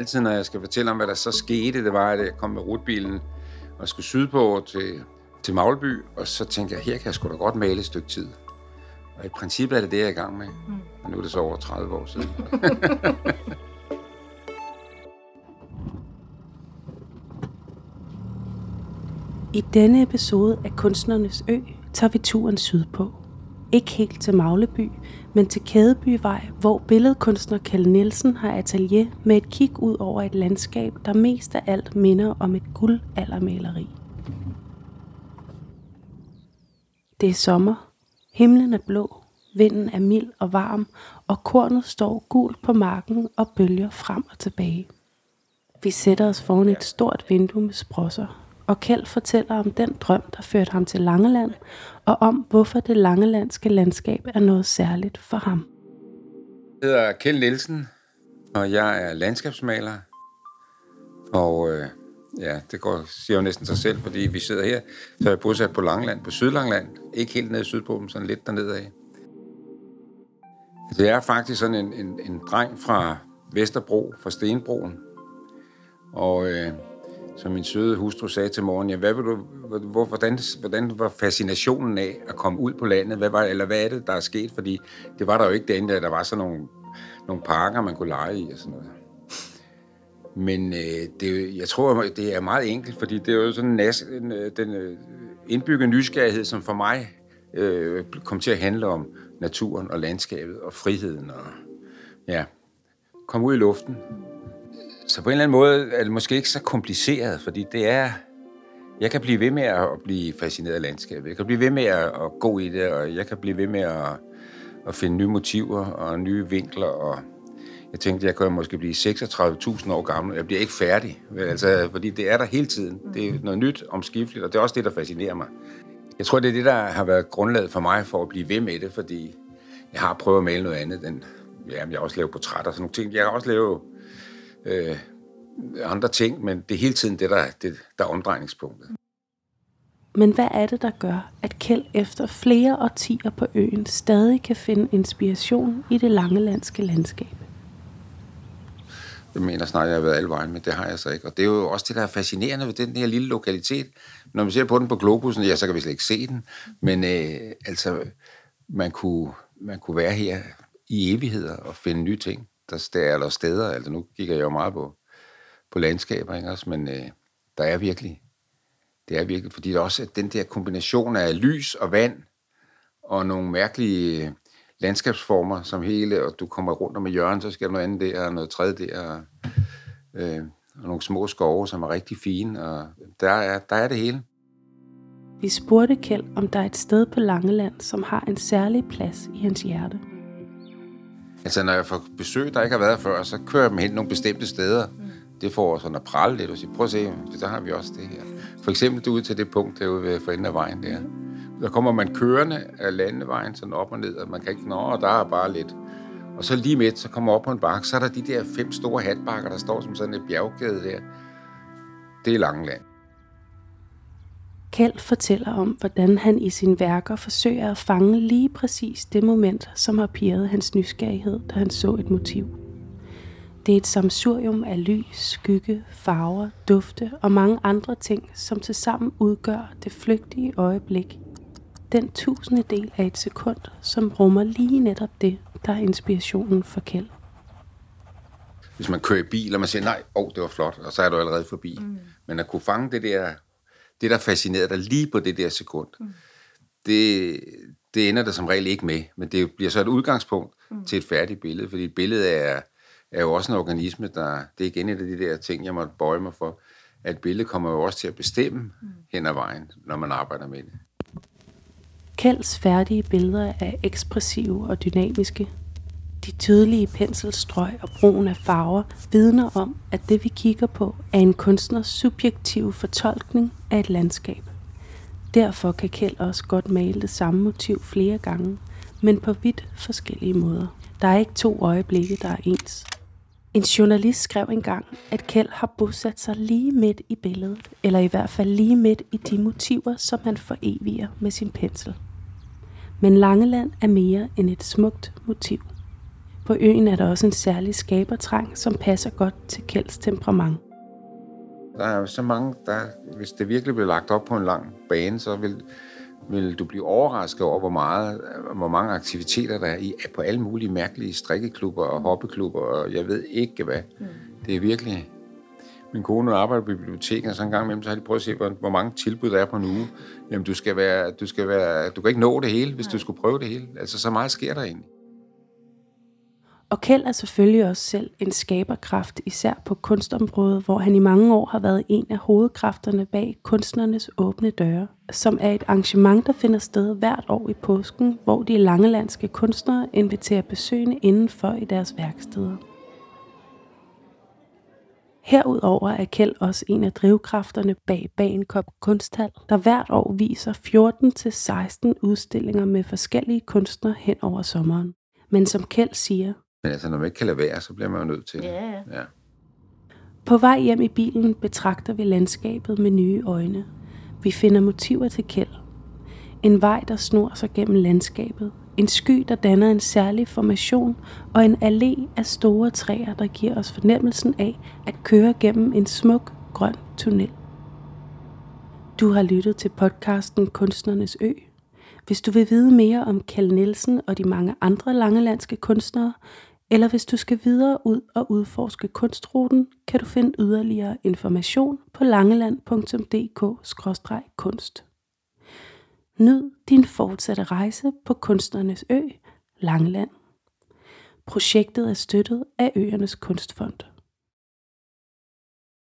Altid når jeg skal fortælle om, hvad der så skete, det var, at jeg kom med rutbilen og skulle sydpå til, til Magleby, og så tænkte jeg, her kan jeg sgu da godt male et stykke tid. Og i princippet er det det, jeg er i gang med. Mm. Og nu er det så over 30 år siden. I denne episode af Kunstnernes Ø tager vi turen sydpå. Ikke helt til Magleby, men til Kædebyvej, hvor billedkunstner Kjell Nielsen har atelier med et kig ud over et landskab, der mest af alt minder om et guldaldermaleri. Det er sommer. Himlen er blå. Vinden er mild og varm, og kornet står gult på marken og bølger frem og tilbage. Vi sætter os foran et stort vindue med sprosser, og Kjeld fortæller om den drøm, der førte ham til Langeland, og om hvorfor det langelandske landskab er noget særligt for ham. Jeg hedder Kjeld Nielsen, og jeg er landskabsmaler. Og øh, ja, det går, siger jo næsten sig selv, fordi vi sidder her. Så er jeg bosat på Langeland, på Sydlangeland. Ikke helt nede i Sydpå, men sådan lidt dernede af. Altså, det er faktisk sådan en, en, en dreng fra Vesterbro, fra Stenbroen. Og øh, som min søde hustru sagde til morgen, ja, hvad vil du, hvor, hvordan, hvordan var fascinationen af at komme ud på landet? Hvad var, eller hvad er det, der er sket? Fordi det var der jo ikke derinde, der var sådan nogle, nogle parker, man kunne lege i og sådan noget. Men øh, det, jeg tror, det er meget enkelt, fordi det er jo sådan nas, øh, den øh, indbyggede nysgerrighed, som for mig øh, kom til at handle om naturen og landskabet og friheden og ja, komme ud i luften så på en eller anden måde er det måske ikke så kompliceret, fordi det er... Jeg kan blive ved med at blive fascineret af landskabet. Jeg kan blive ved med at gå i det, og jeg kan blive ved med at, at finde nye motiver og nye vinkler. Og jeg tænkte, jeg kunne måske blive 36.000 år gammel. Jeg bliver ikke færdig, altså, fordi det er der hele tiden. Det er noget nyt, omskifteligt, og det er også det, der fascinerer mig. Jeg tror, det er det, der har været grundlaget for mig for at blive ved med det, fordi jeg har prøvet at male noget andet. End, ja, jeg har også lavet portrætter og sådan nogle ting. Jeg har også lavet øh, andre ting, men det er hele tiden det, der, det, der er omdrejningspunktet. Men hvad er det, der gør, at Kjeld efter flere årtier på øen stadig kan finde inspiration i det langelandske landskab? Jeg mener snart, jeg har været alle vejen, men det har jeg så ikke. Og det er jo også det, der er fascinerende ved den her lille lokalitet. Når man ser på den på Globusen, ja, så kan vi slet ikke se den. Men øh, altså, man kunne, man kunne være her i evigheder og finde nye ting der, der er der steder, altså nu kigger jeg jo meget på, på landskaber, ikke også? men øh, der er virkelig, det er virkelig, fordi der også er den der kombination af lys og vand, og nogle mærkelige øh, landskabsformer, som hele, og du kommer rundt om et hjørne, så skal der noget andet der, og noget tredje der, og, øh, og nogle små skove, som er rigtig fine, og der er, der er det hele. Vi spurgte Kjeld, om der er et sted på Langeland, som har en særlig plads i hans hjerte. Altså, når jeg får besøg, der ikke har været før, så kører jeg dem hen nogle bestemte steder. Mm. Det får sådan at prale lidt og sige, prøv at se, der har vi også det her. For eksempel ud til det punkt derude ved for enden af vejen der. Der kommer man kørende af landevejen sådan op og ned, og man kan ikke, nå, og der er bare lidt. Og så lige midt, så kommer op på en bakke, så er der de der fem store hatbakker, der står som sådan et bjerggade der. Det er Langeland. Kjeld fortæller om, hvordan han i sine værker forsøger at fange lige præcis det moment, som har pirret hans nysgerrighed, da han så et motiv. Det er et samsurium af lys, skygge, farver, dufte og mange andre ting, som tilsammen udgør det flygtige øjeblik. Den tusinde del af et sekund, som rummer lige netop det, der er inspirationen for Kjeld. Hvis man kører i bil, og man siger, nej, åh, oh, det var flot, og så er du allerede forbi. Mm. Men at kunne fange det der det, der fascinerede dig lige på det der sekund, mm. det, det ender der som regel ikke med, men det bliver så et udgangspunkt mm. til et færdigt billede, fordi et billede er, er jo også en organisme, der, det er igen et af de der ting, jeg måtte bøje mig for, at et billede kommer jo også til at bestemme mm. hen ad vejen, når man arbejder med det. Kjelds færdige billeder er ekspressive og dynamiske, de tydelige penselstrøg og brugen af farver vidner om, at det vi kigger på er en kunstners subjektive fortolkning af et landskab. Derfor kan Kjeld også godt male det samme motiv flere gange, men på vidt forskellige måder. Der er ikke to øjeblikke, der er ens. En journalist skrev engang, at Kjeld har bosat sig lige midt i billedet, eller i hvert fald lige midt i de motiver, som han foreviger med sin pensel. Men Langeland er mere end et smukt motiv. På øen er der også en særlig skabertrang, som passer godt til Kjelds temperament. Der er så mange, der, hvis det virkelig blev lagt op på en lang bane, så vil, vil du blive overrasket over, hvor, meget, hvor mange aktiviteter der er i, på alle mulige mærkelige strikkeklubber og hoppeklubber, og jeg ved ikke hvad. Mm. Det er virkelig... Min kone arbejder på biblioteket, og så en gang imellem, så har de prøvet at se, hvor, hvor mange tilbud der er på en uge. Jamen, du skal være, du skal være, du kan ikke nå det hele, hvis Nej. du skulle prøve det hele. Altså, så meget sker der egentlig. Og Kjeld er selvfølgelig også selv en skaberkraft, især på kunstområdet, hvor han i mange år har været en af hovedkræfterne bag Kunstnernes Åbne Døre, som er et arrangement, der finder sted hvert år i påsken, hvor de langelandske kunstnere inviterer besøgende indenfor i deres værksteder. Herudover er Kjeld også en af drivkræfterne bag Bagenkop Kunsthal, der hvert år viser 14-16 udstillinger med forskellige kunstnere hen over sommeren. Men som Kjeld siger, men altså, når man ikke kan lade være, så bliver man jo nødt til Ja, ja. ja. På vej hjem i bilen betragter vi landskabet med nye øjne. Vi finder motiver til kæld. En vej, der snor sig gennem landskabet. En sky, der danner en særlig formation. Og en allé af store træer, der giver os fornemmelsen af at køre gennem en smuk, grøn tunnel. Du har lyttet til podcasten Kunstnernes Ø. Hvis du vil vide mere om Kjell Nielsen og de mange andre langelandske kunstnere, eller hvis du skal videre ud og udforske kunstruten, kan du finde yderligere information på langeland.dk-kunst. Nyd din fortsatte rejse på Kunstnernes Ø, Langeland. Projektet er støttet af Øernes Kunstfond.